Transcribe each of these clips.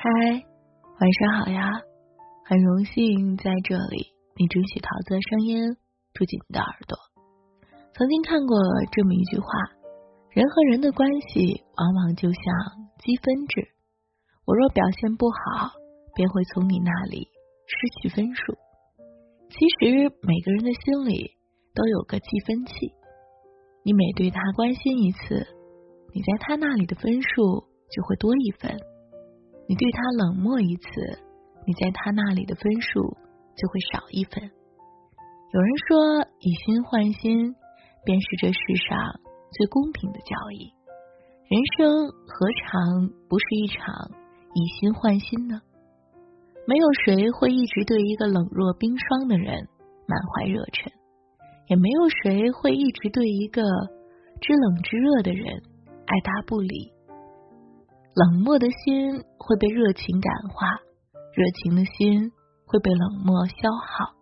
嗨，晚上好呀！很荣幸在这里，你准许桃子的声音住进你的耳朵。曾经看过这么一句话：人和人的关系往往就像积分制，我若表现不好，便会从你那里失去分数。其实每个人的心里都有个计分器，你每对他关心一次，你在他那里的分数就会多一分；你对他冷漠一次，你在他那里的分数就会少一分。有人说，以心换心便是这世上最公平的交易。人生何尝不是一场以心换心呢？没有谁会一直对一个冷若冰霜的人满怀热忱，也没有谁会一直对一个知冷知热的人爱答不理。冷漠的心会被热情感化，热情的心会被冷漠消耗。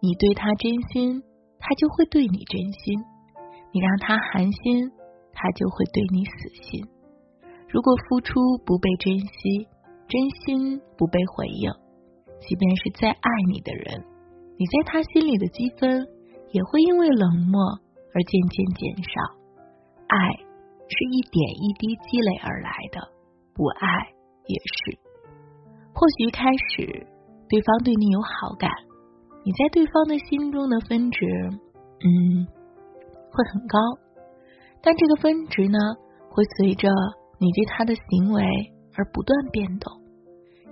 你对他真心，他就会对你真心；你让他寒心，他就会对你死心。如果付出不被珍惜，真心不被回应，即便是再爱你的人，你在他心里的积分也会因为冷漠而渐渐减少。爱是一点一滴积累而来的，不爱也是。或许一开始对方对你有好感，你在对方的心中的分值，嗯，会很高，但这个分值呢，会随着你对他的行为而不断变动。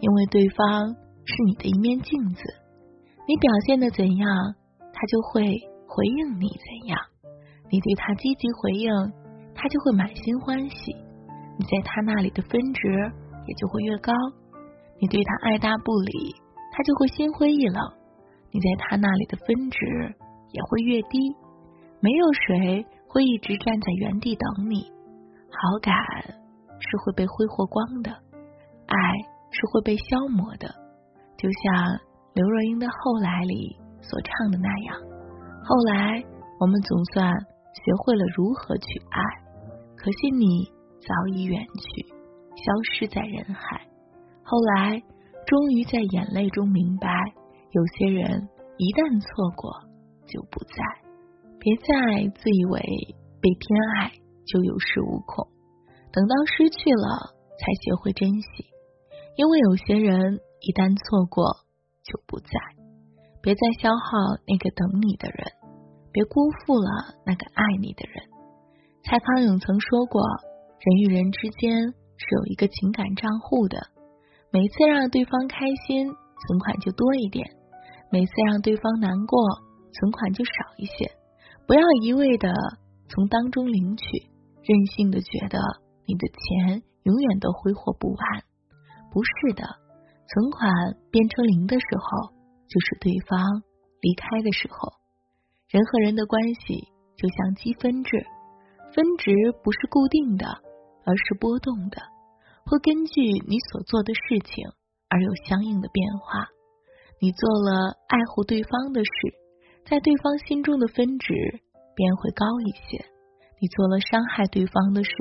因为对方是你的一面镜子，你表现的怎样，他就会回应你怎样。你对他积极回应，他就会满心欢喜，你在他那里的分值也就会越高。你对他爱答不理，他就会心灰意冷，你在他那里的分值也会越低。没有谁会一直站在原地等你，好感是会被挥霍光的，爱。是会被消磨的，就像刘若英的《后来》里所唱的那样。后来我们总算学会了如何去爱，可惜你早已远去，消失在人海。后来终于在眼泪中明白，有些人一旦错过就不在。别再自以为被偏爱就有恃无恐，等到失去了才学会珍惜。因为有些人一旦错过就不在，别再消耗那个等你的人，别辜负了那个爱你的人。蔡康永曾说过，人与人之间是有一个情感账户的，每次让对方开心，存款就多一点；每次让对方难过，存款就少一些。不要一味的从当中领取，任性的觉得你的钱永远都挥霍不完。不是的，存款变成零的时候，就是对方离开的时候。人和人的关系就像积分制，分值不是固定的，而是波动的，会根据你所做的事情而有相应的变化。你做了爱护对方的事，在对方心中的分值便会高一些；你做了伤害对方的事，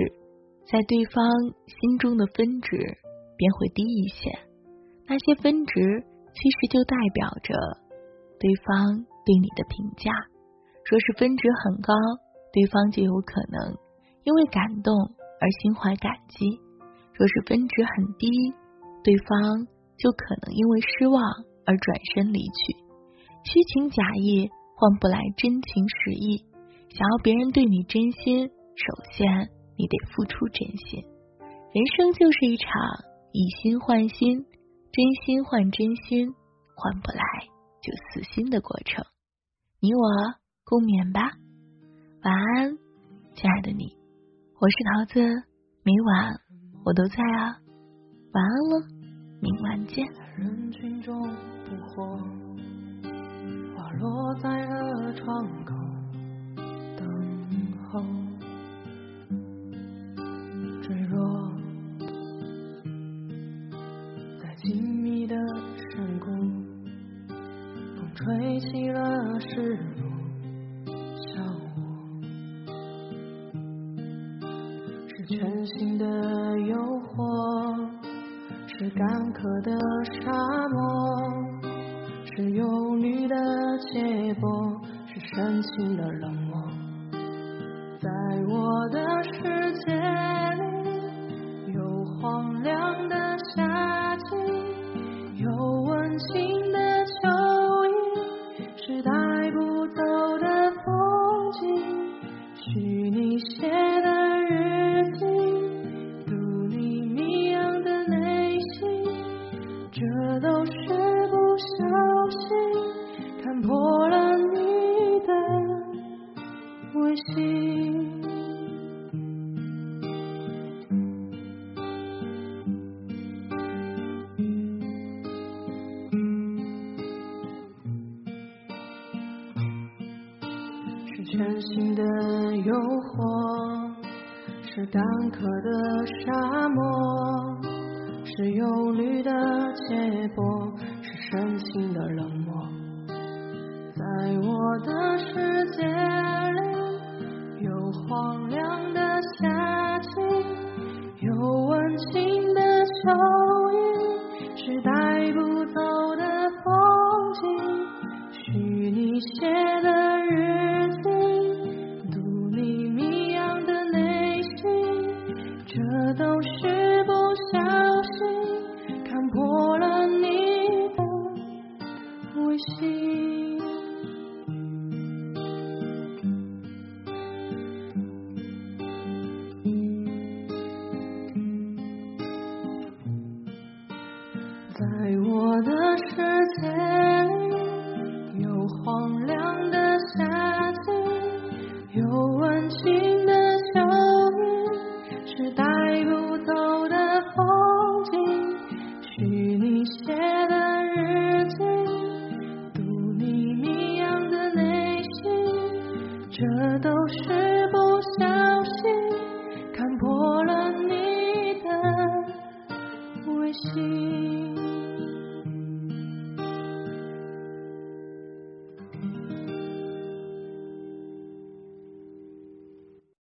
在对方心中的分值。便会低一些，那些分值其实就代表着对方对你的评价。若是分值很高，对方就有可能因为感动而心怀感激；若是分值很低，对方就可能因为失望而转身离去。虚情假意换不来真情实意，想要别人对你真心，首先你得付出真心。人生就是一场。以心换心，真心换真心，换不来就死心的过程。你我共勉吧。晚安，亲爱的你，我是桃子，每晚我都在啊。晚安了，明晚见。人群中花落在了窗口。吹全新的诱惑，是干渴的沙漠，是忧虑的结果，是深情的冷漠。在我的世界里，有荒凉的心看破了你的微信。是全新的诱惑，是干渴的沙漠，是忧虑的结果，的冷漠。在我的世在我的世界里，有荒凉的夏季，有温情的秋意，是带不走的